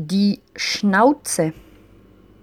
Die Schnauze.